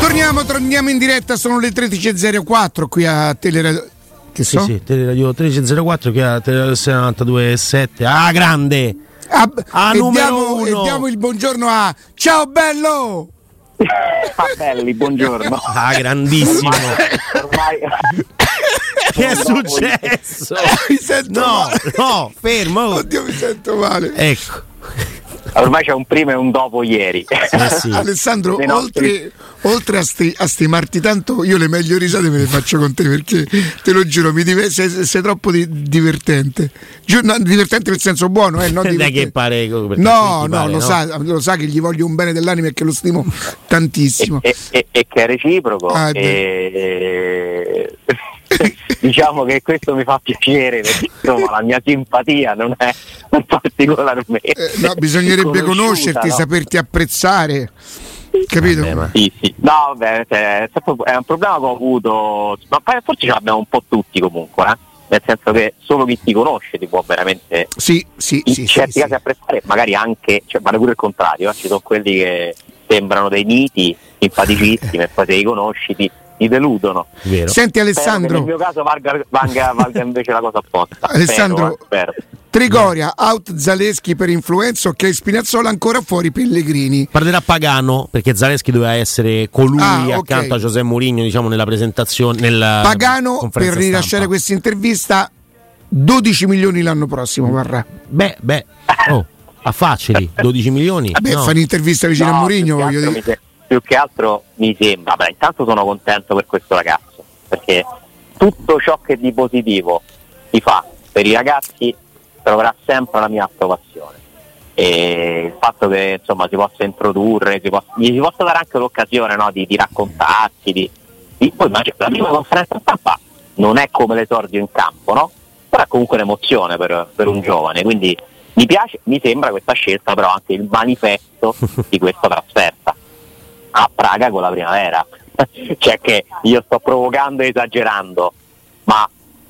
Torniamo, torniamo in diretta, sono le 13.04 qui a Teleradio. Che Sì, so? sì, Teleradio 1304 che ha Teleradio 92.7. Ah, grande! Ah, Ah, e, diamo, e diamo il buongiorno a Ciao bello! Belli, buongiorno. Ah, grandissimo! Ormai che è successo? mi sento No, male. no, fermo. Oddio, mi sento male. Ecco. Ormai c'è un prima e un dopo ieri. Eh sì. Alessandro, oltre, oltre a, sti- a stimarti tanto, io le meglio risate me le faccio con te perché te lo giuro, mi diver- sei, sei troppo di- divertente. Giu- no, divertente nel senso buono, eh? non che pare No, no, pare, lo, Sa, lo sa che gli voglio un bene dell'anima e che lo stimo tantissimo. e, e- e che è reciproco. Ah, è e... diciamo che questo mi fa piacere perché insomma, la mia simpatia non è particolarmente. Eh, no, bisognerebbe conoscerti, no? saperti apprezzare. Capito? Vabbè, ma- Sì, sì. No, vabbè, cioè, è un problema che ho avuto, ma forse ce l'abbiamo un po' tutti comunque, eh? nel senso che solo chi ti conosce ti può veramente Sì, sì, in sì. certi sì, casi sì. apprezzare, magari anche, cioè, vale pure il contrario, eh, ci sono quelli che sembrano dei miti, simpaticissimi, e poi se li conosci ti, ti deludono. Vero. Senti Spero che Alessandro, nel mio caso valga, valga- valga invece la cosa opposta. Alessandro- Spero, eh, spero. Trigoria, out Zaleschi per influenza, ok, Spinazzola ancora fuori Pellegrini. Parlerà Pagano perché Zaleschi doveva essere colui Ah, ok. accanto a Giuseppe Mourinho diciamo nella presentazione nella Pagano per rilasciare stampa. questa intervista 12 milioni l'anno prossimo varrà. Beh, beh, oh, a facili, 12 milioni. Vabbè, no. fa un'intervista vicino a No, Mourinho, più che voglio dire. Più che altro mi sembra, beh, intanto sono contento per questo ragazzo, perché tutto ciò che di positivo si fa per i ragazzi troverà sempre la mia approvazione. E il fatto che insomma si possa introdurre, si possa- gli si possa dare anche l'occasione no, di, di raccontarsi, di, di- poi immagino, la prima conferenza stampa non è come l'esordio in campo, no? Però è comunque un'emozione per, per un giovane, quindi mi piace, mi sembra questa scelta però anche il manifesto di questa trasferta a Praga con la primavera. cioè che io sto provocando e esagerando, ma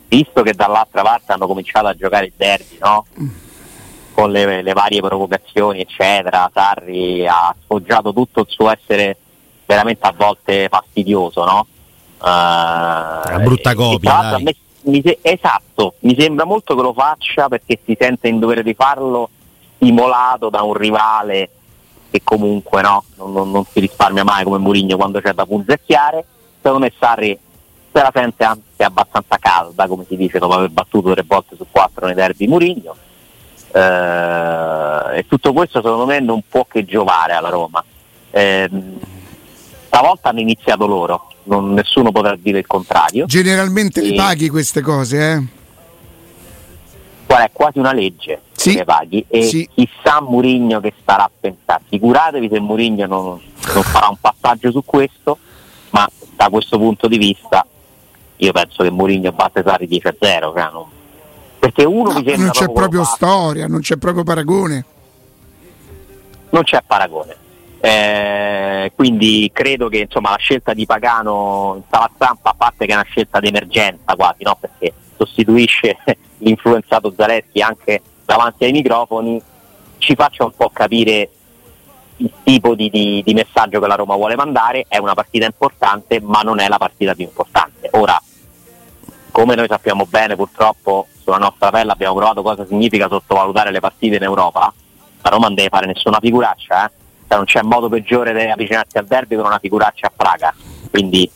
visto che dall'altra parte hanno cominciato a giocare il derby, no? Con le, le varie provocazioni, eccetera, Sarri ha sfoggiato tutto il suo essere veramente a volte fastidioso, no? Una brutta copia, dai. mi se- esatto, mi sembra molto che lo faccia perché si sente in dovere di farlo stimolato da un rivale che comunque no, non, non- non si risparmia mai come Mourinho quando c'è da punzecchiare. Secondo me Sarri se la sente anche abbastanza calda, come si dice, dopo aver battuto tre volte su quattro nei derby Mourinho. Eh, e tutto questo secondo me non può che giovare alla Roma. Ehm, stavolta hanno iniziato loro, non- nessuno potrà dire il contrario. Generalmente Sì. li paghi queste cose, eh? Guarda, è quasi una legge Sì. che le paghi e Sì. chissà Murigno che starà a pensare. Figuratevi se Murigno non, non farà un passaggio su questo, ma da questo punto di vista io penso che Murigno batte Sarri 10 a 0. cioè non- perché uno No, mi sembra non c'è proprio proprio storia, non c'è proprio paragone. non c'è paragone. Eh, quindi credo che insomma, la scelta di Pagano in sala stampa, a parte che è una scelta d'emergenza quasi, no? perché sostituisce l'influenzato Zaleschi anche davanti ai microfoni, ci faccia un po' capire il tipo di, di- di messaggio che la Roma vuole mandare. È una partita importante, ma non è la partita più importante. Ora, come noi sappiamo bene, purtroppo sulla nostra pelle abbiamo provato cosa significa sottovalutare le partite in Europa. La Roma non deve fare nessuna figuraccia, eh? Cioè, non c'è modo peggiore di avvicinarsi al derby che una figuraccia a Praga. Quindi,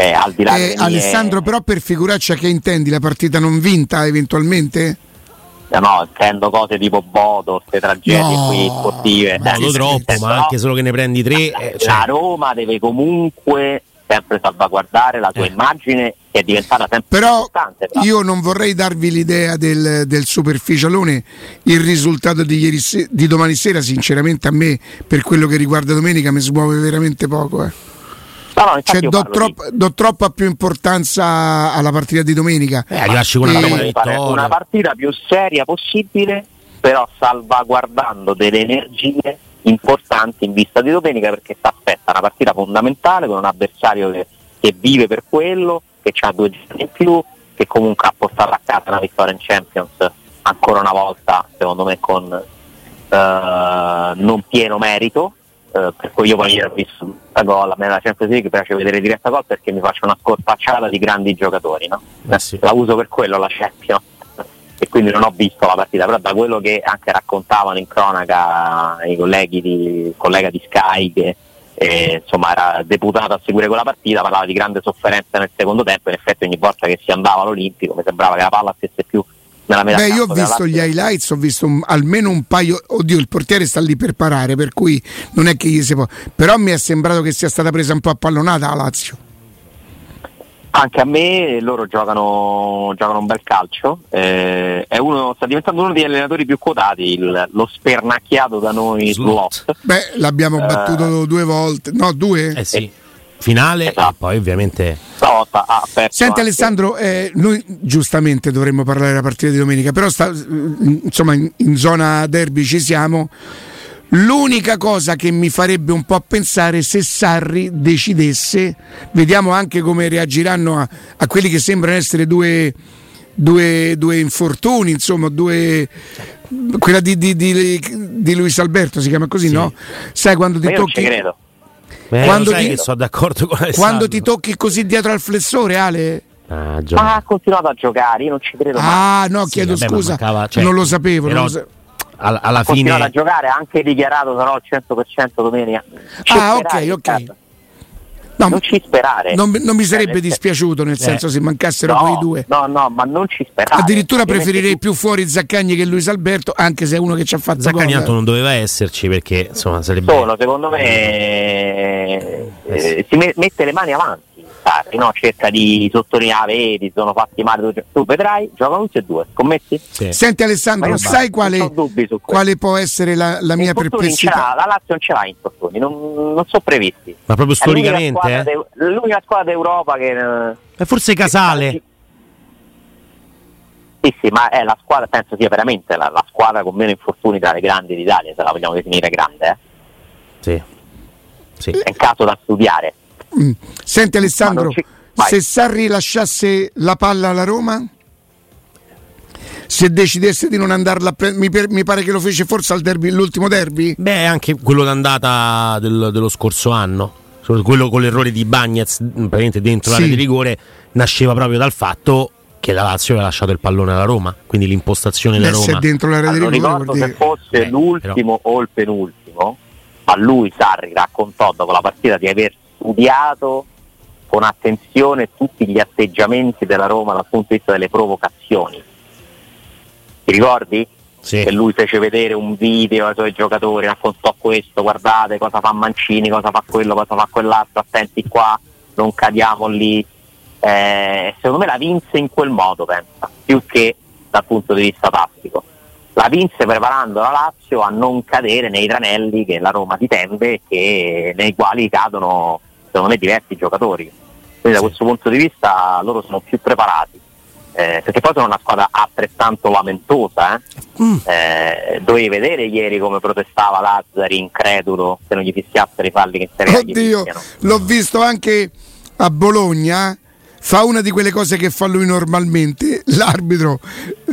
eh, al di là Eh, delle mie- Alessandro, però per figuraccia che intendi la partita non vinta eventualmente? No, no, intendo cose tipo Bodo, queste tragedie No. qui sportive. Modo Eh, troppo, ma no, anche solo che ne prendi tre. eh, cioè, La Roma deve comunque sempre salvaguardare la sua Eh. immagine che è diventata sempre Però importante. però. io non vorrei darvi l'idea del, del superficialone. Il risultato di, ieri se- di domani sera, sinceramente, a me, per quello che riguarda domenica, mi smuove veramente poco. eh. No, no, Cioè, io do, troppa- do troppa più importanza alla partita di domenica. Eh, arrivarci con vittoria. una partita più seria possibile, però salvaguardando delle energie importanti in vista di domenica perché si aspetta una partita fondamentale con un avversario che, che vive per quello, che ha due giorni in più, che comunque ha portato a casa una vittoria in Champions ancora una volta, secondo me con eh, non pieno merito. Eh, per cui io poi ho visto la gol, a me la Champions League piace vedere diretta gol perché mi faccio una scorpacciata di grandi giocatori, no? Eh sì. la uso per quello la Champions e quindi non ho visto la partita, però da quello che anche raccontavano in cronaca i colleghi di, il collega di Sky che eh, insomma era deputato a seguire quella partita, parlava di grande sofferenza nel secondo tempo, in effetti ogni volta che si andava all'Olimpico mi sembrava che la palla stesse più nella metà Beh, io ho campo visto gli highlights, ho visto un- almeno un paio. Oddio, il portiere sta lì per parare, per cui non è che gli si può. Però mi è sembrato che sia stata presa un po' a pallonata la Lazio. Anche a me loro giocano, giocano un bel calcio, eh, è uno, sta diventando uno degli allenatori più quotati, il- lo spernacchiato da noi Slot. slot. Beh, l'abbiamo battuto due volte. No, due? Eh sì. Finale Esatto. e poi ovviamente Stavolta ha perso Senti Alessandro, eh, noi giustamente dovremmo parlare della partita di domenica, però sta- insomma in, in zona derby ci siamo. L'unica cosa che mi farebbe un po' pensare se Sarri decidesse, vediamo anche come reagiranno a, a quelli che sembrano essere due, due, due infortuni, insomma, due, quella di, di, di, di Luis Alberto si chiama così, Sì. no? Sai quando ti Ma io non ci tocchi... credo. eh, Quando ti- che sono d'accordo con Alessandro. Quando ti tocchi così dietro al flessore, Ale? Ah. Ma ha continuato a giocare, io non ci credo mai. Ah, no, Sì, chiedo vabbè, ma scusa, mancava- cioè, non lo sapevo. non però lo sa- alla, alla Ha continuato a fine giocare, ha anche dichiarato sarò al 100% domenica. Ci Ah, ok, ok. Riccardo. No, Non ci sperare. non, non mi Eh, sarebbe dispiaciuto, nel senso se mancassero no, quei due. No, no, ma non ci sperare. Addirittura preferirei più fuori Zaccagni che Luis Alberto, anche se è uno che ci ha fatto Zaccagni tanto non doveva esserci perché insomma sarebbe Solo, secondo me, eh, Eh si me- mette le mani avanti. Sarri, no? Cerca di sottolineare, vedi, sono fatti male. tu- vedrai, giocano tutti e due, scommetti? Sì. Senti Alessandro, sai quale, quale può essere la, la mia perplessità? la Lazio non ce l'ha infortuni, non, non sono previsti. Ma proprio È l'unica storicamente, squadra eh? d'Eu- l'unica squadra d'Europa che... Eh, forse Casale. Sì, sì, ma è la squadra, penso sia veramente la, la squadra con meno infortuni tra le grandi d'Italia, se la vogliamo definire grande. eh. Sì. Sì. È un caso da studiare. Mm. Senti Alessandro, se Sarri lasciasse la palla alla Roma? Se decidesse di non andarla a prendere, mi, per- mi pare che lo fece forse al derby, l'ultimo derby? Beh, anche quello d'andata del- dello scorso anno, quello con l'errore di Bagnez mh, praticamente dentro Sì. l'area di rigore, nasceva proprio dal fatto che la Lazio aveva lasciato il pallone alla Roma, quindi l'impostazione della Beh, se Roma. dentro l'area di non rigore ricordo se fosse Beh, l'ultimo o il penultimo, ma lui Sarri raccontò dopo la partita di aver studiato con attenzione tutti gli atteggiamenti della Roma dal punto di vista delle provocazioni. Ti ricordi? Sì. Che lui fece vedere un video ai suoi giocatori, raccontò questo, guardate cosa fa Mancini, cosa fa quello, cosa fa quell'altro, attenti qua, non cadiamo lì. Eh, secondo me la vinse in quel modo, pensa, più che dal punto di vista tattico. La vinse preparando la Lazio a non cadere nei tranelli che la Roma ti tende e nei quali cadono, secondo me, diversi giocatori. Quindi da questo punto di vista loro sono più preparati. Eh, perché poi sono una squadra altrettanto lamentosa. Eh? Mm. Eh, dovevi vedere ieri come protestava Lazzari, incredulo, se non gli fischiassero i falli che gli Oddio, l'ho visto anche a Bologna. Fa una di quelle cose che fa lui normalmente, l'arbitro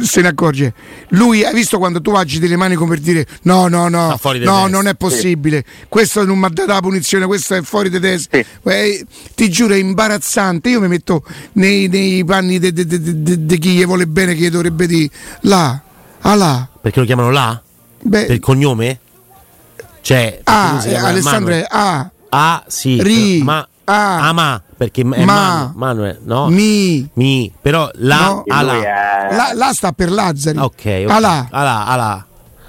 se ne accorge. Lui, hai visto quando tu agiti le mani come per dire no, no, no, no, testa. non è possibile, questo non mi ha dato la punizione, questo è fuori di testa. Sì. Eh, ti giuro, è imbarazzante. Io mi metto nei, nei panni di chi gli vuole bene, che gli dovrebbe dire là, ah là. Perché lo chiamano là? Beh, Per il cognome? Cioè, ah, eh, Alessandro Manuel. è A, Ah, sì. Ri, ma ah. ah, ma perché è Ma. Manu- Manuel, no? mi. Mi, però la No. Ah, è- Là, là sta per Lazzari. Ah, ok, ok. Ah là. Ah là, ah.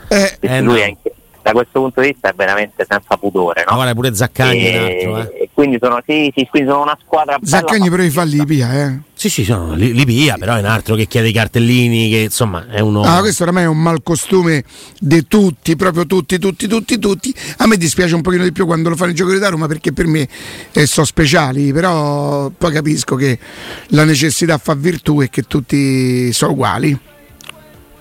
Eh, sì, Eh, lui no. è- da questo punto di vista è veramente senza pudore. Ma No? guarda pure Zaccagni e, un altro, eh. e quindi sono, sì, sì, quindi sono una squadra Zaccagni però i pazzesca. falli di Pia, eh. Sì, Sì, sì, sono li, li pia, però è un altro che chiede i cartellini, che insomma è uno... Ah, questo oramai è un malcostume di tutti, proprio tutti, tutti, tutti, tutti. A me dispiace un pochino di più quando lo fanno i giocatori da Roma perché per me eh, sono speciali, però poi capisco che la necessità fa virtù e che tutti sono uguali.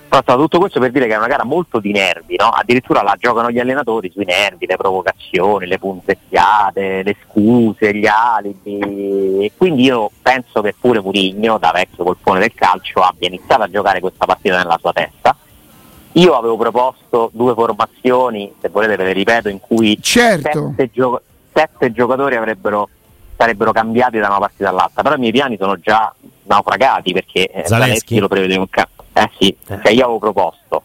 Però tutto questo per dire che è una gara molto di nervi, no? addirittura la giocano gli allenatori sui nervi, le provocazioni, le punzecchiate, le scuse, gli alibi. E quindi io penso che pure Murigno, da vecchio colpone del calcio, abbia iniziato a giocare questa partita nella sua testa. Io avevo proposto due formazioni, se volete ve le ripeto, in cui certo. sette, gio- sette giocatori avrebbero sarebbero cambiati da una partita all'altra, però i miei piani sono già naufragati perché eh, Zaleschi lo prevede un campo. Eh sì, eh. Cioè io avevo proposto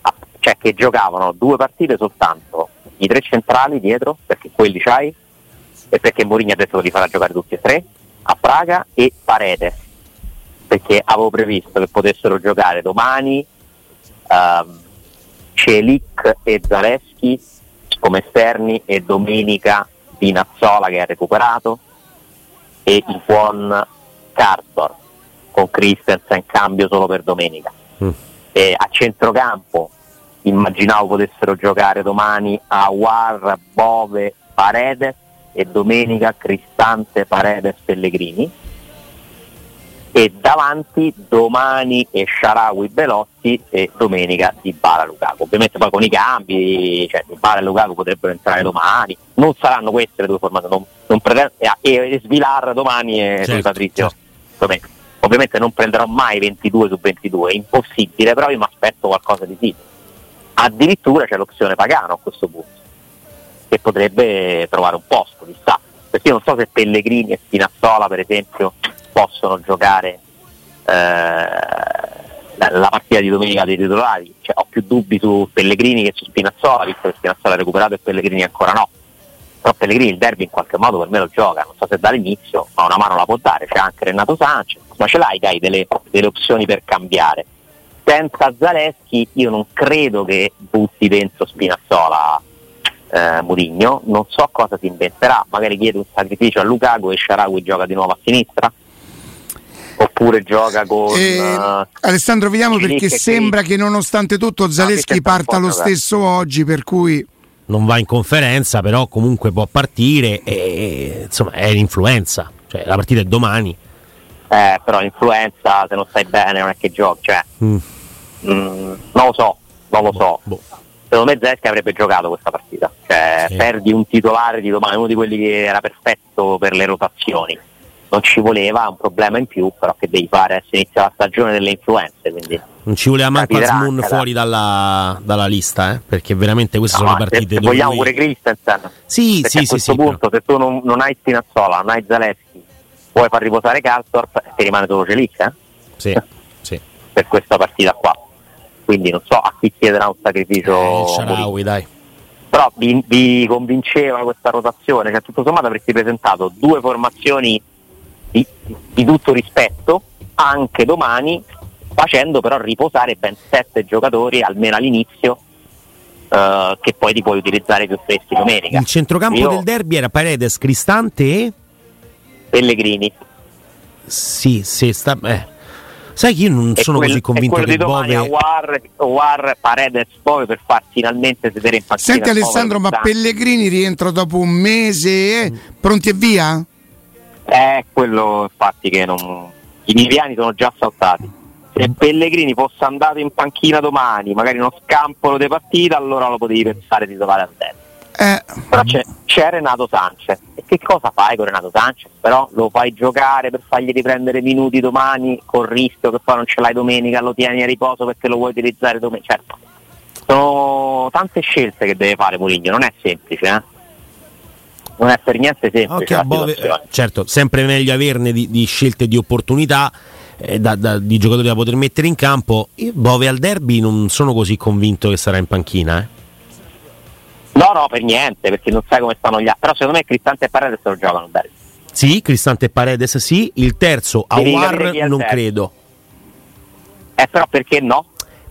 ah, cioè che giocavano due partite soltanto i tre centrali dietro, perché quelli c'hai, e perché Mourinho ha detto che li farà giocare tutti e tre, a Praga e Parete, perché avevo previsto che potessero giocare domani ehm, Celic e Zaleschi come esterni e domenica Pinazzola che ha recuperato e il buon Cartor con Christensen in cambio solo per domenica. Mm. a centrocampo immaginavo potessero giocare domani a War, Bove, Paredes e domenica Cristante, Paredes, Pellegrini e davanti domani e Sharawi Belotti e domenica Di Bala Lukaku. Ovviamente poi con i cambi, cioè Di Bala e Lukaku potrebbero entrare domani, non saranno queste le due formazioni, non, non pretendo, e, e Svilar domani e certo, Patrizio certo. Ovviamente non prenderò mai 22 su 22, è impossibile, però io mi aspetto qualcosa di simile. Addirittura c'è l'opzione Pagano a questo punto, che potrebbe trovare un posto, chissà. Perché io non so se Pellegrini e Spinazzola, per esempio, possono giocare eh, la partita di domenica dei titolari. Cioè, ho più dubbi su Pellegrini che su Spinazzola, visto che Spinazzola è recuperato e Pellegrini ancora no. Però Pellegrini il derby in qualche modo per me lo gioca, non so se dall'inizio, ma una mano la può dare, c'è anche Renato Sanchez, ma ce l'hai dai delle, delle opzioni per cambiare. Senza Zaleschi io non credo che butti dentro Spinazzola eh, Murigno, non so cosa si inventerà, magari chiede un sacrificio a Lukaku e Sharawi gioca di nuovo a sinistra? Oppure gioca con eh, uh, Alessandro vediamo perché sembra che nonostante tutto Zaleschi no, parta lo stesso oggi per cui non va in conferenza però comunque può partire e insomma è l'influenza cioè la partita è domani eh, però l'influenza se non stai bene non è che giochi cioè, mm. Mm, non lo so non lo so boh. secondo me Zeschi avrebbe giocato questa partita cioè sì. perdi un titolare di domani uno di quelli che era perfetto per le rotazioni non ci voleva un problema in più però che devi fare se inizia la stagione delle influenze quindi non ci voleva manco Asmun fuori dalla, dalla, lista eh? perché veramente queste no, sono le partite se, se vogliamo lui... pure Christensen sì, sì, a questo sì, punto però. se tu non, non, hai Spinazzola non hai Zaleschi puoi far riposare Caltorp ti rimane solo Celic eh? sì, sì. per questa partita qua quindi non so a chi chiederà un sacrificio eh, Sharawi, dai però vi, vi, convinceva questa rotazione cioè tutto sommato avresti presentato due formazioni di, di tutto rispetto anche domani facendo però riposare ben sette giocatori almeno all'inizio Uh, che poi ti puoi utilizzare più freschi domenica. Il centrocampo Io... del derby era Paredes, Cristante e Pellegrini. Sì, sì, sta eh. Sai che io non e sono quel, così convinto che di Bove War, War, Paredes Bove per far finalmente sedere in panchina. Senti Alessandro, ma Pellegrini rientra dopo un mese, eh? pronti e via? Eh, quello infatti che non i miei piani sono già saltati se Pellegrini fosse andato in panchina domani, magari uno scampolo di partita, allora lo potevi pensare di trovare a destra. Eh. Però c'è, c'è, Renato Sanchez. E che cosa fai con Renato Sanchez? Però lo fai giocare per fargli riprendere minuti domani col rischio che poi non ce l'hai domenica, lo tieni a riposo perché lo vuoi utilizzare domenica. Certo, sono tante scelte che deve fare Mourinho, non è semplice, eh? Non è per niente semplice. Okay, Bove, certo, sempre meglio averne di, di scelte di opportunità eh, da, da, di giocatori da poter mettere in campo. Io Bove al derby non sono così convinto che sarà in panchina. Eh. No, no, per niente, perché non sai come stanno gli altri. Però secondo me Cristante e Paredes lo giocano al derby. Sì, Cristante e Paredes sì. Il terzo, Awar, non credo. Eh, però perché no?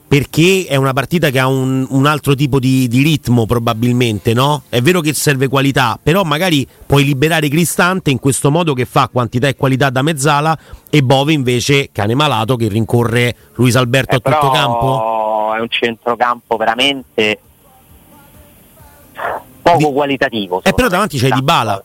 Perché è una partita che ha un, un altro tipo di, di, ritmo probabilmente, no? È vero che serve qualità, però magari puoi liberare Cristante in questo modo che fa quantità e qualità da mezzala e Bove invece cane malato che rincorre Luis Alberto eh, a tutto campo. È un centrocampo veramente poco di... qualitativo. E eh, però davanti c'è Di Bala.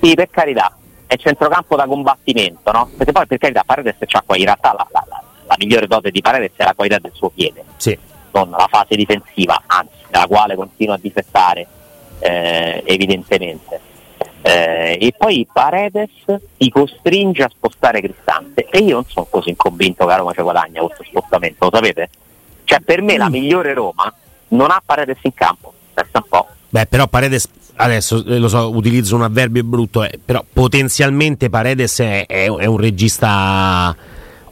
Sì, per carità, è centrocampo da combattimento, no? Perché poi per carità Paredes c'ha qua in realtà la, la, la la migliore dote di Paredes è la qualità del suo piede, sì. non la fase difensiva, anzi, dalla quale continua a difettare eh, evidentemente. Eh, e poi Paredes ti costringe a spostare Cristante e io non sono così convinto che Roma ci guadagna questo spostamento, lo sapete? Cioè per me mm. la migliore Roma non ha Paredes in campo, pensa un po'. Beh, però Paredes adesso eh, lo so, utilizzo un avverbio brutto, eh, però potenzialmente Paredes è, è, è un regista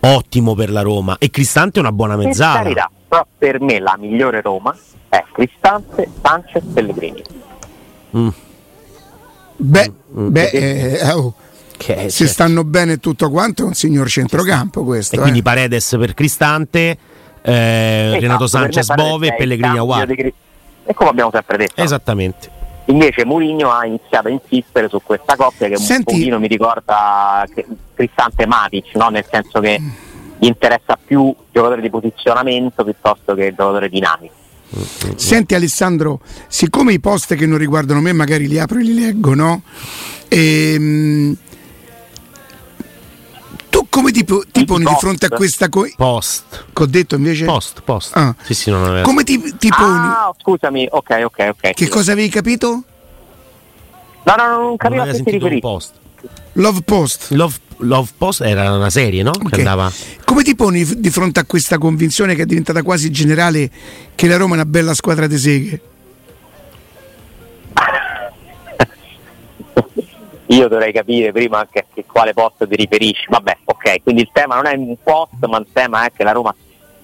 ottimo per la Roma e Cristante è una buona mezzala. Carità, però per me la migliore Roma è Cristante, Sanchez, Pellegrini. Mm. Beh, mm. beh eh, oh. se certo. stanno bene tutto quanto è un signor centrocampo questo. E quindi eh. Paredes per Cristante, eh, esatto, Renato Sanchez Bove e Pellegrini Aguad. E come abbiamo sempre detto. Esattamente. Invece Mourinho ha iniziato a insistere su questa coppia che Senti... un pochino mi ricorda Cristante Matic, no? nel senso che gli interessa più giocatore di posizionamento piuttosto che giocatore dinamico. Senti Alessandro, siccome i post che non riguardano me magari li apro e li leggo, no? Ehm, come ti, ti poni di fronte a questa cosa? Post. Che ho detto invece? Post, post. Ah. Sì, sì, non come ti, ti poni? Ah, scusami, ok, ok, ok. Che sì. cosa avevi capito? No, no, no non capivo a che ti riferisci. Post. Love Post. Love, Love, Post era una serie, no? Okay. Andava... Come ti poni di fronte a questa convinzione che è diventata quasi generale che la Roma è una bella squadra di seghe? Io dovrei capire prima anche a quale posto ti riferisci. Vabbè, ok, quindi il tema non è un post, ma il tema è che la Roma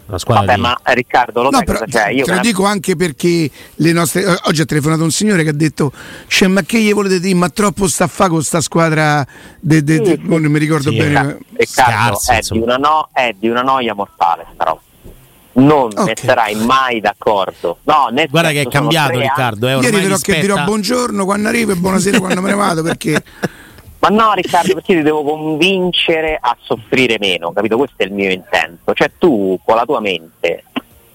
la squadra Vabbè, di... ma Riccardo lo no, sai però, cosa c'è? Io te lo dico anche perché le nostre... oggi ha telefonato un signore che ha detto cioè, ma che gli volete dire? Ma troppo sta a fa con sta squadra de, de, de, sì, non mi ricordo sì, bene. Riccardo, Scarsi, è, di una no, è di una noia mortale sta roba non okay. ne sarai mai d'accordo. No, Guarda che è cambiato Riccardo. Eh, Ieri dirò rispetta... che dirò buongiorno quando arrivo e buonasera quando me ne vado perché Ma no Riccardo, perché ti devo convincere a soffrire meno, capito? Questo è il mio intento. Cioè tu con la tua mente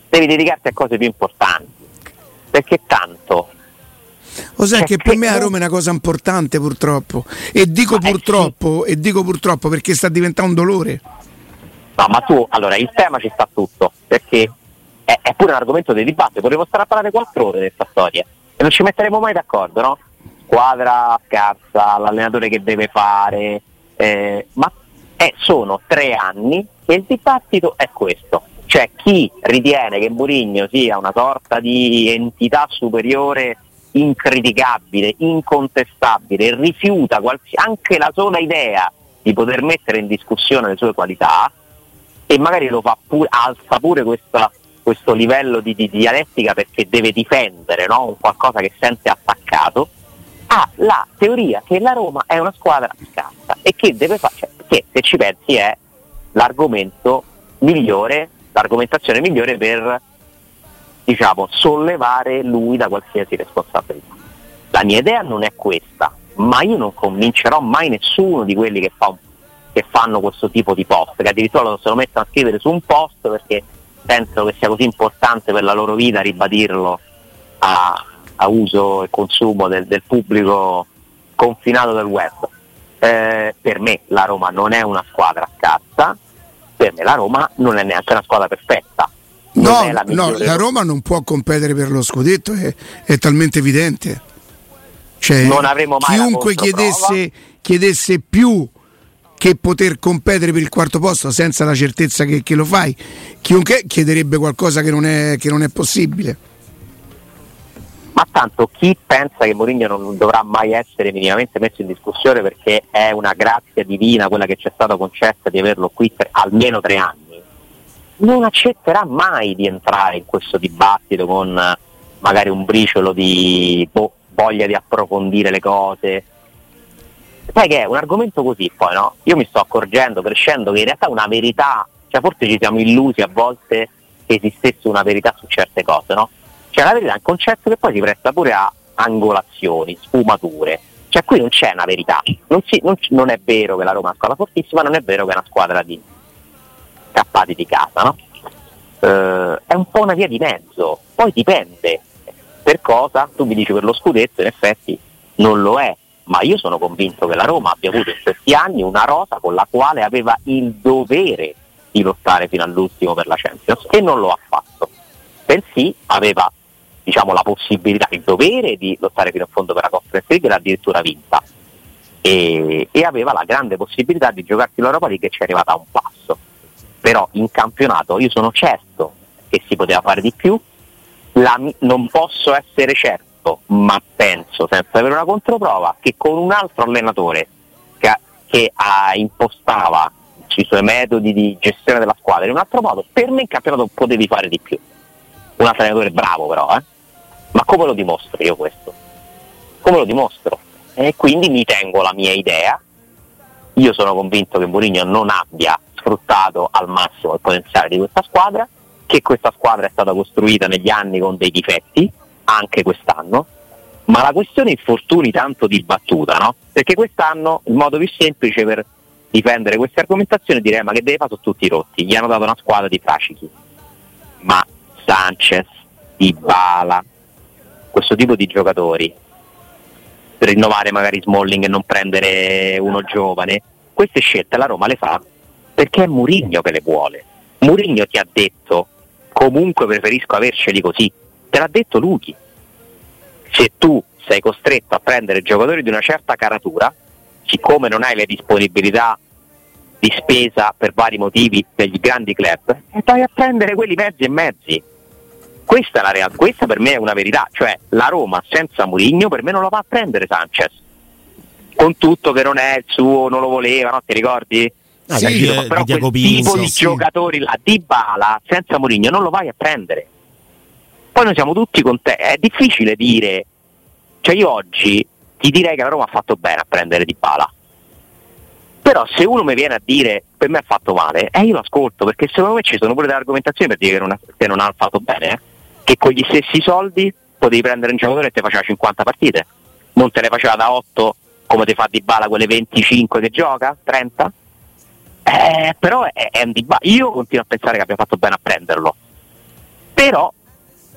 devi dedicarti a cose più importanti. Perché tanto lo sai che per me a Roma è una cosa importante purtroppo. E dico ma purtroppo, sì. e dico purtroppo perché sta diventando un dolore. No, ma tu, allora, il tema ci sta tutto, perché è, è pure un argomento di dibattito, potremmo stare a parlare quattro ore di questa storia e non ci metteremo mai d'accordo, no? Squadra scarsa, l'allenatore che deve fare, eh, ma eh, sono tre anni e il dibattito è questo. Cioè chi ritiene che Mourinho sia una sorta di entità superiore incriticabile, incontestabile, rifiuta qualsi- anche la sola idea di poter mettere in discussione le sue qualità e magari lo fa pure, alza pure questa, questo livello di, di, dialettica perché deve difendere no? un qualcosa che sente attaccato, ha la teoria che la Roma è una squadra scarsa e che deve fare, cioè, che se ci pensi è l'argomento migliore, l'argomentazione migliore per diciamo, sollevare lui da qualsiasi responsabilità. La mia idea non è questa, ma io non convincerò mai nessuno di quelli che, fa che fanno questo tipo di post, che addirittura se lo mettono a scrivere su un post perché penso che sia così importante per la loro vita ribadirlo a, a uso e consumo del, del pubblico confinato del web. Eh, per me la Roma non è una squadra scarsa, per me la Roma non è neanche una squadra perfetta. No, la, no, la Roma non può competere per lo scudetto, è, è talmente evidente. Cioè, chiunque chiedesse, chiedesse, più che poter competere per il quarto posto senza la certezza che, che lo fai, chiunque chiederebbe qualcosa che non è, che non è possibile ma tanto chi pensa che Mourinho non dovrà mai essere minimamente messo in discussione perché è una grazia divina quella che ci è stata concessa di averlo qui per almeno tre anni, non accetterà mai di entrare in questo dibattito con magari un briciolo di boh, voglia di approfondire le cose. Sai che è un argomento così poi, no? Io mi sto accorgendo, crescendo, che in realtà una verità, cioè forse ci siamo illusi a volte esistesse una verità su certe cose, no? Cioè la verità è un concetto che poi si presta pure a angolazioni, sfumature. Cioè qui non c'è una verità, non, si, non, non è vero che la Roma è una squadra fortissima, non è vero che è una squadra di cappati di casa, no? Eh, è un po' una via di mezzo, poi dipende per cosa, tu mi dici per lo scudetto, in effetti non lo è, ma io sono convinto che la Roma abbia avuto in questi anni una rosa con la quale aveva il dovere di lottare fino all'ultimo per la Champions e non lo ha fatto. Bensì aveva diciamo, la possibilità, il dovere di lottare fino in fondo per la Conference League e l'ha addirittura vinta. E, e, aveva la grande possibilità di giocarsi l'Europa League che ci è arrivata a un passo. Però in campionato io sono certo che si poteva fare di più, la, non posso essere certo, ma penso senza avere una controprova che con un altro allenatore che, che ha, impostava i suoi metodi di gestione della squadra in un altro modo, per me in campionato potevi fare di più. Un allenatore bravo però, eh? Ma come lo dimostro io questo? Come lo dimostro? E quindi mi tengo la mia idea. Io sono convinto che Mourinho non abbia sfruttato al massimo il potenziale di questa squadra, che questa squadra è stata costruita negli anni con dei difetti, anche quest'anno, ma la questione infortuni tanto dibattuta, no? Perché quest'anno il modo più semplice per difendere queste argomentazioni è dire ma che deve fare sono tutti rotti, gli hanno dato una squadra di fracichi. Ma Sanchez, Dybala, questo tipo di giocatori, per rinnovare magari Smalling e non prendere uno giovane, queste scelte la Roma le fa perché è Murigno che le vuole. Murigno ti ha detto comunque preferisco averceli così, te l'ha detto lui. Se tu sei costretto a prendere giocatori di una certa caratura, siccome non hai le disponibilità di spesa per vari motivi degli grandi club, e vai a prendere quelli mezzi e mezzi. Questa, è la realtà, questa per me è una verità, cioè la Roma senza Murigno per me non la va a prendere Sanchez. Con tutto che non è il suo, non lo voleva, no? ti ricordi? Ah, Sì, di- Però di quel Diaco tipo di sì. giocatori là, di bala, senza Mourinho, non lo vai a prendere. Poi noi siamo tutti con te, è difficile dire, cioè io oggi ti direi che la Roma ha fatto bene a prendere di bala. Però se uno mi viene a dire per me ha fatto male, eh, io lo ascolto, perché secondo me ci sono pure delle argomentazioni per dire che non ha, che non ha fatto bene, eh. Che con gli stessi soldi potevi prendere un giocatore e te faceva 50 partite, non te le faceva da 8 come ti fa di bala quelle 25 che gioca, 30? Eh, però è, è un dibattito. Io continuo a pensare che abbia fatto bene a prenderlo. Però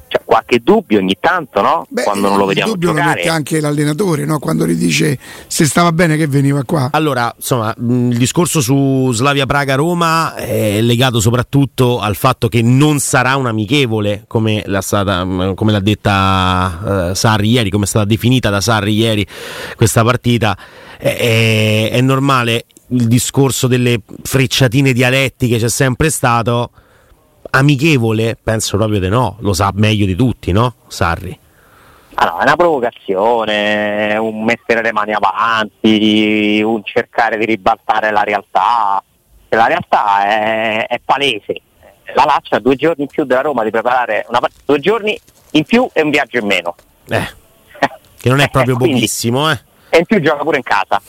c'è qualche dubbio ogni tanto, no? Beh, Quando non lo vediamo il dubbio lo giocare. mette anche l'allenatore, no? quando gli dice se stava bene che veniva qua. Allora, insomma, mh, il discorso su Slavia Praga Roma è legato soprattutto al fatto che non sarà un amichevole, come l'ha, stata, mh, come l'ha detta eh, Sarri ieri, come è stata definita da Sarri ieri questa partita. È, è- è normale il discorso delle frecciatine dialettiche c'è sempre stato. Amichevole, penso proprio di no, lo sa meglio di tutti, no? Sarri. Allora, è una provocazione, un mettere le mani avanti, un cercare di ribaltare la realtà. E La realtà è, è palese. La Lazio ha due giorni in più della Roma di preparare una part- due giorni in più e un viaggio in meno. Eh, che non è proprio Quindi- pochissimo, eh? E in più gioca pure in casa.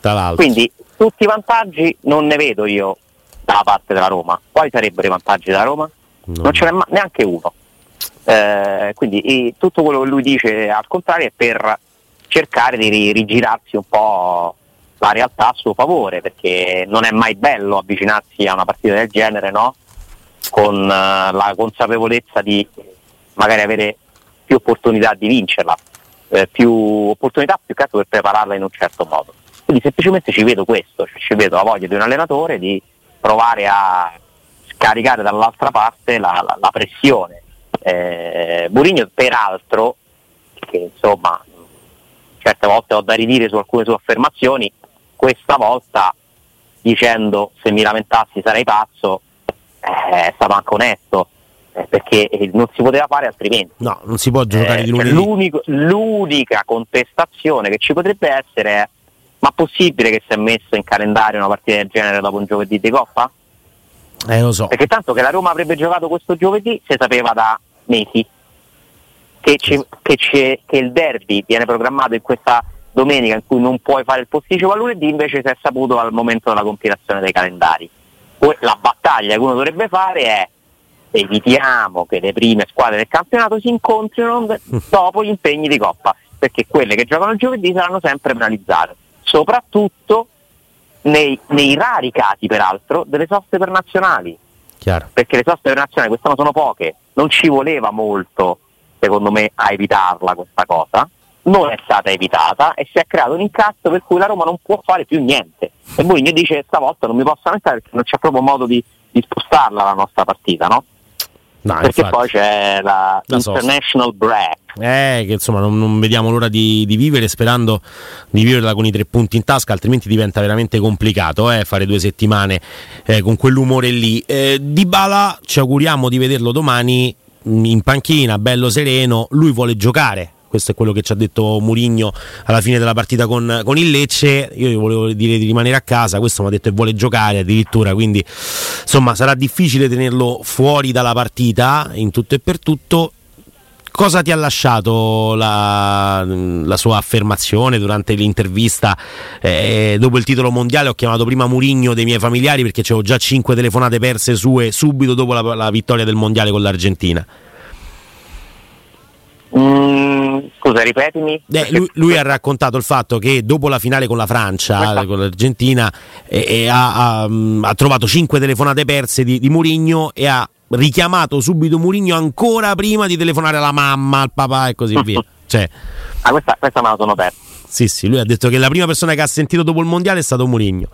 Tra l'altro. Quindi tutti i vantaggi non ne vedo io dalla parte della Roma. Quali sarebbero i vantaggi della Roma? No. Non ce n'è neanche uno. Eh, quindi tutto quello che lui dice al contrario è per cercare di ri- rigirarsi un po' la realtà a suo favore, perché non è mai bello avvicinarsi a una partita del genere, no? Con eh, la consapevolezza di magari avere più opportunità di vincerla, eh, più opportunità più che altro per prepararla in un certo modo. Quindi semplicemente ci vedo questo, cioè ci vedo la voglia di un allenatore di provare a scaricare dall'altra parte la, la- la pressione. Eh, Mourinho peraltro, che insomma certe volte ho da ridire su alcune sue affermazioni, questa volta dicendo se mi lamentassi sarei pazzo, eh, è stato anche onesto, eh, perché eh, non si poteva fare altrimenti. No, non si può giocare Eh, di cioè, lunedì. l'unica contestazione che ci potrebbe essere è ma possibile che si è messo in calendario una partita del genere dopo un giovedì di Coppa? Eh, lo so. Perché tanto che la Roma avrebbe giocato questo giovedì si sapeva da mesi che, ci- che ci- che il derby viene programmato in questa domenica in cui non puoi fare il posticipo a lunedì, invece si è saputo al momento della compilazione dei calendari. La battaglia che uno dovrebbe fare è evitiamo che le prime squadre del campionato si incontrino dopo gli impegni di Coppa, perché quelle che giocano il giovedì saranno sempre penalizzate, soprattutto nei, nei rari casi peraltro delle soste per nazionali, Chiaro. perché le soste per nazionali quest'anno sono poche, non ci voleva molto secondo me a evitarla questa cosa, non è stata evitata e si è creato un incasso per cui la Roma non può fare più niente. E Mourinho dice stavolta non mi posso lamentare perché non c'è proprio modo di, di spostarla la nostra partita, no? No, perché infatti. poi c'è la, La. International Break. Eh, che insomma non, non vediamo l'ora di, di vivere sperando di viverla con i tre punti in tasca, altrimenti diventa veramente complicato eh, fare due settimane eh, con quell'umore lì. Eh, di Bala ci auguriamo di vederlo domani mh, in panchina, bello sereno, lui vuole giocare. Questo è quello che ci ha detto Murigno alla fine della partita con, con il Lecce. Io gli volevo dire di rimanere a casa, questo mi ha detto che vuole giocare addirittura, quindi insomma sarà difficile tenerlo fuori dalla partita in tutto e per tutto cosa ti ha lasciato la, la sua affermazione durante l'intervista eh, dopo il titolo mondiale? Ho chiamato prima Murigno dei miei familiari perché avevo già cinque telefonate perse sue subito dopo la, la vittoria del mondiale con l'Argentina. Scusa, ripetimi. Eh, lui, lui ha raccontato il fatto che dopo la finale con la Francia, Questa- con l'Argentina, eh, eh, ha, ha, mm, ha trovato cinque telefonate perse di, di Murigno e ha richiamato subito Murigno ancora prima di telefonare alla mamma, al papà e così via. Cioè, Ah, questa, questa me la sono persa. Sì, sì, lui ha detto che la prima persona che ha sentito dopo il mondiale è stato Mourinho.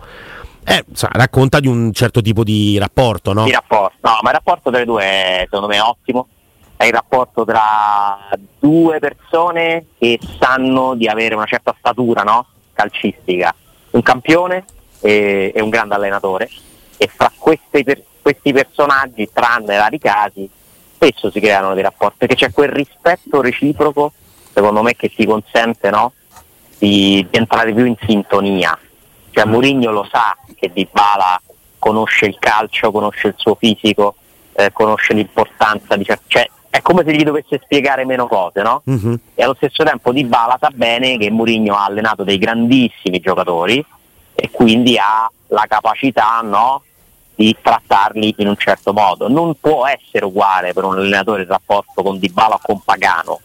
Eh, insomma, racconta di un certo tipo di rapporto, no? Il rapporto, no, ma il rapporto tra le due è, secondo me è ottimo. È il rapporto tra due persone che sanno di avere una certa statura no? calcistica, un campione e, e un grande allenatore. E fra questi, per- questi personaggi, tranne rari casi, spesso si creano dei rapporti, perché c'è quel rispetto reciproco, secondo me, che ti consente no? di, di entrare più in sintonia. Cioè Mourinho lo sa che Di Bala conosce il calcio, conosce il suo fisico, eh, conosce l'importanza di cioè è come se gli dovesse spiegare meno cose, no? Mhm. E allo stesso tempo Di Bala sa bene che Mourinho ha allenato dei grandissimi giocatori e quindi ha la capacità, no? di trattarli in un certo modo. Non può essere uguale per un allenatore il rapporto con Di Bala o con Pagano.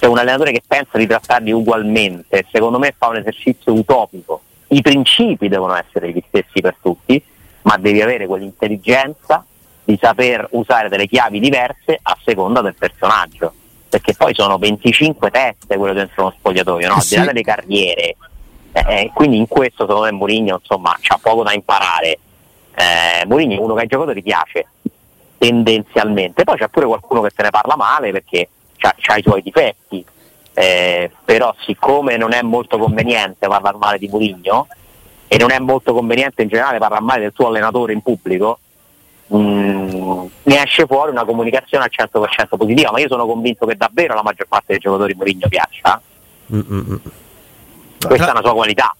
Cioè un allenatore che pensa di trattarli ugualmente, secondo me fa un esercizio utopico. I principi devono essere gli stessi per tutti, ma devi avere quell'intelligenza di saper usare delle chiavi diverse a seconda del personaggio. Perché poi sono 25 teste quello dentro uno spogliatoio, no? Eh al di là sì. delle carriere. Eh, eh, quindi in questo secondo me Mourinho insomma c'ha poco da imparare. Eh, Mourinho è uno che ai giocatori piace tendenzialmente, poi c'è pure qualcuno che se ne parla male perché ha i suoi difetti, eh, però siccome non è molto conveniente parlare male di Mourinho e non è molto conveniente in generale parlare male del suo allenatore in pubblico, mh, ne esce fuori una comunicazione al 100% positiva, ma io sono convinto che davvero la maggior parte dei giocatori Mourinho piaccia, Mm, mm, mm. questa è una sua qualità.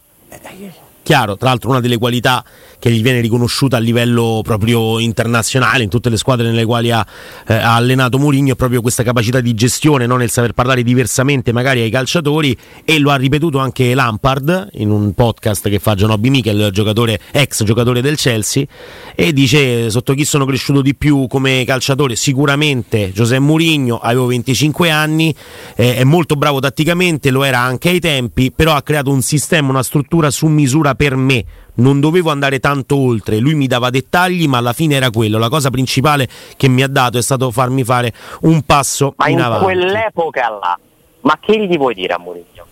Chiaro, tra l'altro una delle qualità che gli viene riconosciuta a livello proprio internazionale in tutte le squadre nelle quali ha, eh, ha allenato Mourinho è proprio questa capacità di gestione, no? nel saper parlare diversamente magari ai calciatori e lo ha ripetuto anche Lampard in un podcast che fa Gianobbi Michel, giocatore, ex giocatore del Chelsea e dice sotto chi sono cresciuto di più come calciatore sicuramente Giuseppe Mourinho, avevo 25 anni, eh, è molto bravo tatticamente, lo era anche ai tempi, però ha creato un sistema, una struttura su misura per me. Non dovevo andare tanto oltre, lui mi dava dettagli, ma alla fine era quello. La cosa principale che mi ha dato è stato farmi fare un passo Ma in in avanti. quell'epoca là, ma che gli vuoi dire a Mourinho?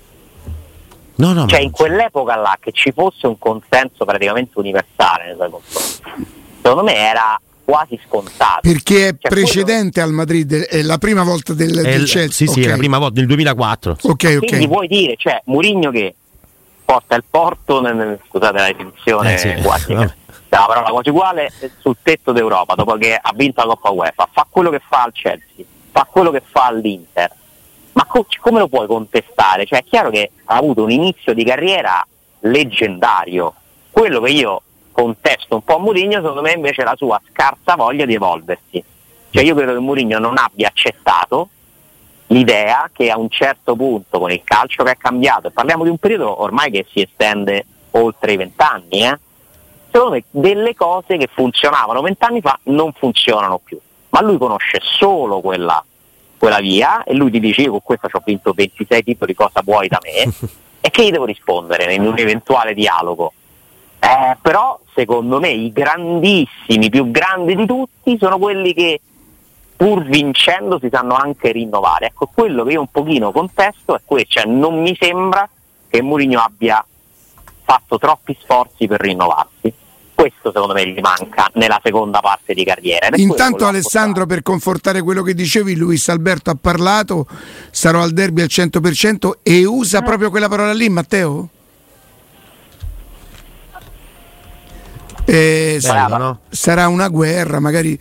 No, no, Cioè ma- in quell'epoca là che ci fosse un consenso praticamente universale nei suoi confronti, secondo me era quasi scontato. Perché è Cioè, precedente al Madrid, è la prima volta del, del il- Chelsea. Sì, sì, ok. è la prima volta nel 2004. Ok, Quindi ok. vuoi dire, cioè Mourinho che porta il porto, nel- scusate la definizione Eh, sì. quasi, Vabbè. la parola quasi uguale, sul tetto d'Europa dopo che ha vinto la Coppa UEFA, fa quello che fa al Chelsea, fa quello che fa all'Inter. Ma co- come lo puoi contestare? Cioè è chiaro che ha avuto un inizio di carriera leggendario. Quello che io contesto un po' a Mourinho, secondo me invece è la sua scarsa voglia di evolversi. Cioè io credo che Mourinho non abbia accettato l'idea che a un certo punto con il calcio che è cambiato, e parliamo di un periodo ormai che si estende oltre i vent'anni, eh, secondo me delle cose che funzionavano vent'anni fa non funzionano più. ma lui conosce solo quella, quella via e lui ti dice io con questa ci ho vinto 26 titoli, cosa vuoi da me? e che gli devo rispondere in un eventuale dialogo? Eh, però secondo me i grandissimi, più grandi di tutti, sono quelli che pur vincendo si sanno anche rinnovare. Ecco, quello che io un pochino contesto è questo, cioè non mi sembra che Mourinho abbia fatto troppi sforzi per rinnovarsi. Questo secondo me gli manca nella seconda parte di carriera. Intanto Alessandro, per confortare quello che dicevi, Luis Alberto ha parlato, sarò al derby al 100% e usa eh. proprio quella parola lì, Matteo? Eh, Bello, no? Sarà una guerra, magari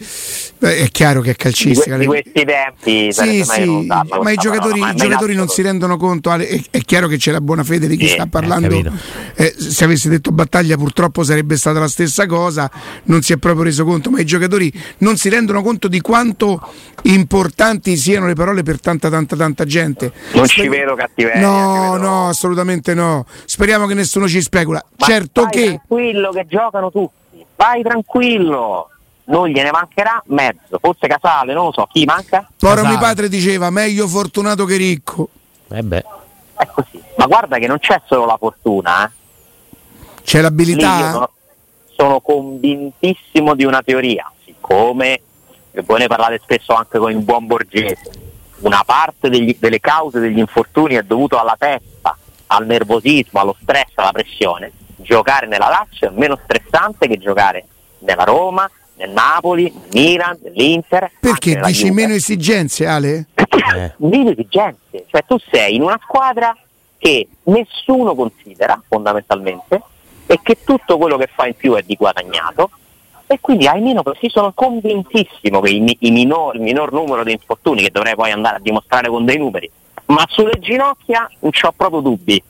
è chiaro che è calcistica. Di, questi tempi, sì, sì, ma i giocatori, parola, i giocatori non si rendono conto. Ale, è, è, chiaro che c'è la buona fede di chi sì, sta parlando. Eh, se avesse detto battaglia, purtroppo sarebbe stata la stessa cosa. Non si è proprio reso conto, ma i giocatori non si rendono conto di quanto importanti siano le parole per tanta, tanta, tanta gente. Non Sper- ci vedo cattiveria. No, no, assolutamente no. Speriamo che nessuno ci specula. Ma certo che. Tranquillo che giocano tutti vai tranquillo, non gliene mancherà mezzo, forse Casale, non lo so, chi manca? Ora mio padre diceva meglio fortunato che ricco. Eh beh. È così, ma guarda che non c'è solo la fortuna, eh. C'è l'abilità. Sono, sono, convintissimo di una teoria, siccome, e voi ne parlate spesso anche con il buon Borgese, una parte degli, delle cause degli infortuni è dovuta alla testa, al nervosismo, allo stress, alla pressione giocare nella Lazio è meno stressante che giocare nella Roma, nel Napoli, nel Milan, nell'Inter. Perché dici Juve. meno esigenze, Ale? Eh. meno esigenze, cioè tu sei in una squadra che nessuno considera fondamentalmente e che tutto quello che fa in più è di guadagnato e quindi hai meno così sono convintissimo che i, i minor, il minor numero di infortuni che dovrei poi andare a dimostrare con dei numeri ma sulle ginocchia non ho proprio dubbi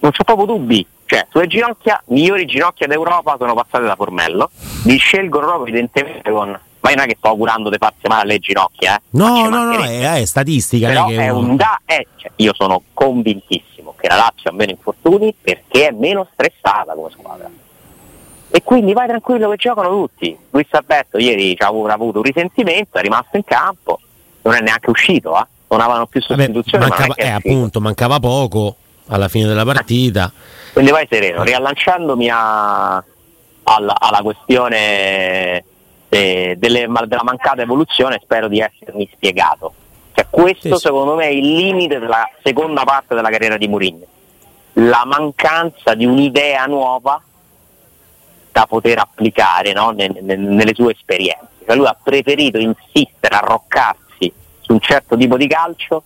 non ho proprio dubbi cioè, sulle ginocchia, migliori ginocchia d'Europa sono passate da Formello. Mi scelgono proprio evidentemente con. Ma non è che sto augurando di farsi male alle ginocchia, eh? No, no, no, è, è statistica. Però è, è un da. È, cioè, io sono convintissimo che la Lazio ha meno infortuni perché è meno stressata come squadra. E quindi vai tranquillo che giocano tutti. Luis Alberto ieri ci ha avuto un risentimento, è rimasto in campo, non è neanche uscito, eh? non avevano più sostituzione. Vabbè, mancava, eh, appunto, mancava poco alla fine della partita. Quindi vai sereno, riallacciandomi a, alla, alla, questione de, delle, della mancata evoluzione, spero di essermi spiegato. Cioè, questo sì, secondo me è il limite della seconda parte della carriera di Mourinho. La mancanza di un'idea nuova da poter applicare no? nelle, nelle sue esperienze. Cioè, lui ha preferito insistere, arroccarsi su un certo tipo di calcio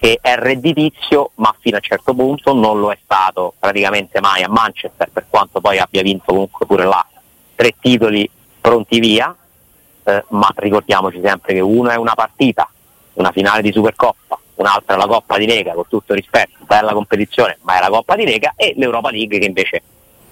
che è redditizio ma fino a un certo punto non lo è stato praticamente mai a Manchester per quanto poi abbia vinto comunque pure là tre titoli pronti via. Eh, ma ricordiamoci sempre che uno è una partita una finale di Supercoppa un'altra è la Coppa di Lega con tutto rispetto bella competizione ma è la Coppa di Lega e l'Europa League che invece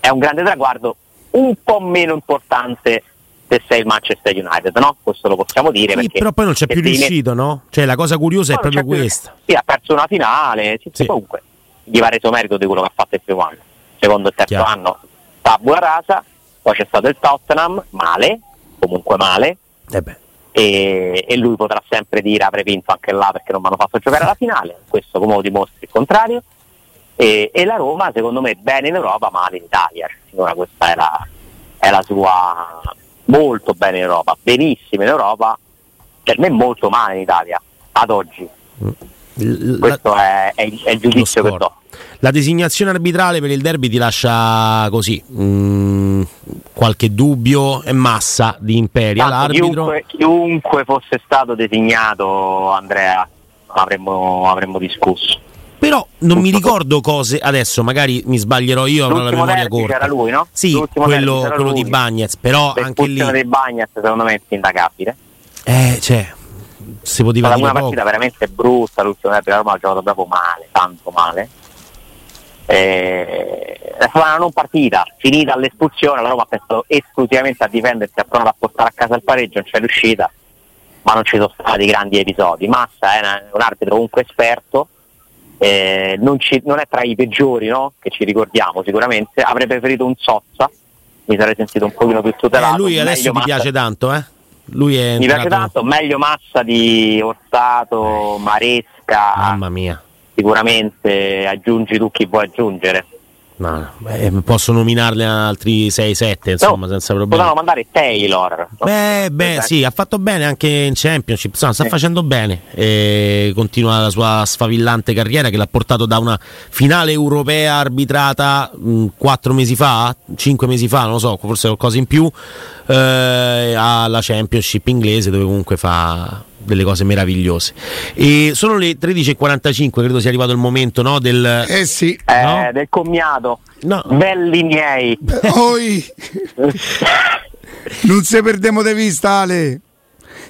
è un grande traguardo un po' meno importante se sei il Manchester United, no? Questo lo possiamo dire. Sì, però poi non c'è più riuscito, no? Cioè la cosa curiosa no, è proprio questa. Sì, ha perso una finale, sì, sì. comunque gli va reso merito di quello che ha fatto il primo anno. Secondo e terzo Chiaro. anno tabula rasa, poi c'è stato il Tottenham, male, comunque male. Eh e, e, lui potrà sempre dire avrei vinto anche là perché non mi hanno fatto giocare alla finale, questo come lo dimostri il contrario. E, e, la Roma secondo me bene in Europa, male in Italia. Cioè, questa è la, è la sua molto bene in Europa, benissimo in Europa, per me molto male in Italia, ad oggi. La, Questo è, è, il, è, il, giudizio che do. La designazione arbitrale per il derby ti lascia così mh, mm, qualche dubbio e massa di Imperia. Tanto chiunque, chiunque, fosse stato designato, Andrea, avremmo, avremmo discusso. Però non mi ricordo cose, adesso magari mi sbaglierò io, avrò la memoria corta. Era lui, no? Sì, quello, quello di Bagnez, però anche lì... di Bagnez secondo me è indagabile. Eh, cioè, si poteva dire una poco. partita veramente brutta, l'ultimo derby la Roma ha giocato proprio male, tanto male. Eh, è stata una non partita, finita l'espulsione, la Roma ha pensato esclusivamente a difendersi, ha provato a portare a casa il pareggio, non c'è riuscita, ma non ci sono stati grandi episodi. Massa è un arbitro comunque esperto, eh, non, ci, non, è tra i peggiori no? che ci ricordiamo sicuramente, avrei preferito un Sozza, mi sarei sentito un pochino più tutelato. Eh, lui adesso ti piace tanto, eh? Lui è Mi piace entrato- tanto, meglio Massa di Orsato, Maresca. Mamma mia. Sicuramente aggiungi tu chi vuoi aggiungere. No, beh, posso nominarne altri 6-7, insomma, No, senza problemi. Potevano mandare Taylor. Beh, beh, sì, ha fatto bene anche in Championship, insomma, sta Sì. facendo bene. E continua la sua sfavillante carriera che l'ha portato da una finale europea arbitrata mh, quattro mesi fa, cinque mesi fa, non lo so, forse qualcosa in più, eh, alla Championship inglese dove comunque fa delle cose meravigliose. E sono le 13.45, credo sia arrivato il momento no, del... Eh sì. Eh, No? Del commiato. No. Belli miei. Oi, non se perdiamo di vista Ale.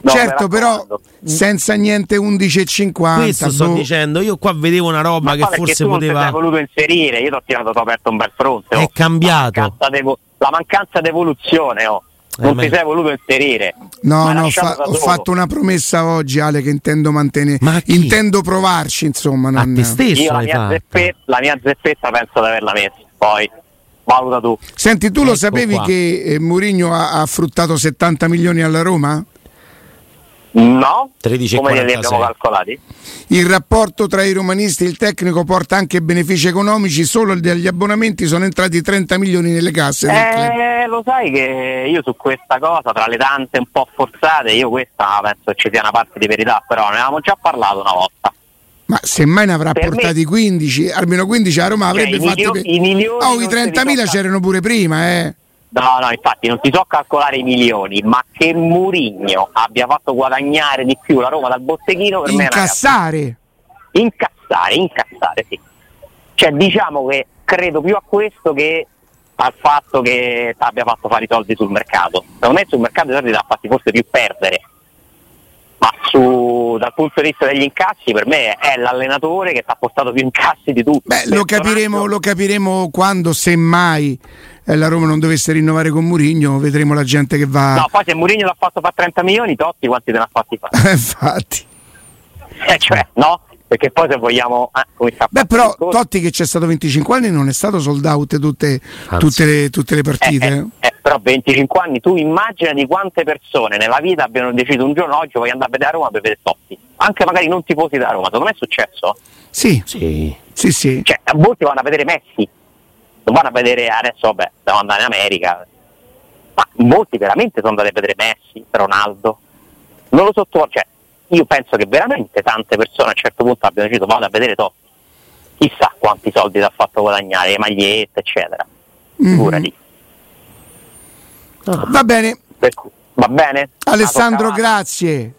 No, certo, però senza niente 11,50. Questo sto boh. dicendo, io qua vedevo una roba Ma che forse tu non poteva... sei voluto inserire, io ti ho tirato aperto un bel fronte. oh. È cambiato. La mancanza mancanza d'evoluzione, oh. Eh, Non ti sei voluto inserire. No, no, fa- ho fatto una promessa oggi, Ale, che intendo mantenere. Ma? Intendo provarci, insomma. A Non... te stesso Io la mia, zeppe- la mia zeppetta penso di averla messa. Poi valuta tu. Senti, tu lo Ecco sapevi qua. che eh, Mourinho ha, ha fruttato 70 milioni alla Roma? No? 13,46. Come li abbiamo calcolati? Il rapporto tra i romanisti e il tecnico porta anche benefici economici, solo dagli abbonamenti sono entrati 30 milioni nelle casse. Eh, lo sai che io su questa cosa, tra le tante un po' forzate, io questa penso ci sia una parte di verità, però ne avevamo già parlato una volta. Ma semmai ne avrà Per portati 15, almeno 15 a Roma Cioè, avrebbe i fatto... milio- pe- i milioni Oh, i se li 30.000 tocca. c'erano pure prima, eh. No, no, infatti non ti so calcolare i milioni, ma che Murigno abbia fatto guadagnare di più la Roma dal botteghino per me è Incassare. Incassare, incassare, sì. Cioè diciamo che credo più a questo che al fatto che abbia fatto fare i soldi sul mercato. Secondo me sul mercato i soldi li ha fatti forse più perdere. Ma su, dal punto di vista degli incassi per me è l'allenatore che ti ha portato più incassi di tutti. Beh, lo capiremo, lo capiremo quando, semmai eh, la Roma non dovesse rinnovare con Mourinho, vedremo la gente che va... No, poi se Mourinho l'ha fatto fare 30 milioni, Totti quanti te ne ha fatti fare? Infatti. Eh, cioè, no? Perché poi se vogliamo... eh, Beh, però Totti che c'è stato 25 anni non è stato sold out tutte, tutte le, tutte le Eh, partite. eh, eh, però 25 anni, tu immagina di quante persone nella vita abbiano deciso un giorno oggi voglio andare a vedere a Roma per vedere Totti. Anche magari non tifosi da Roma, secondo me è successo. Sì, Sì. sì, sì. Cioè, a molti vanno a vedere Messi, vanno a vedere adesso, vabbè, devo andare in America. Ma molti veramente sono andati a vedere Messi, Ronaldo. Non lo sottovaluto, cioè, io penso che veramente tante persone a un certo punto abbiano deciso vado a vedere Totti. Chissà quanti soldi ti ha fatto guadagnare, le magliette, eccetera. Mhm. Figurati. Va bene. Va bene? Alessandro, grazie.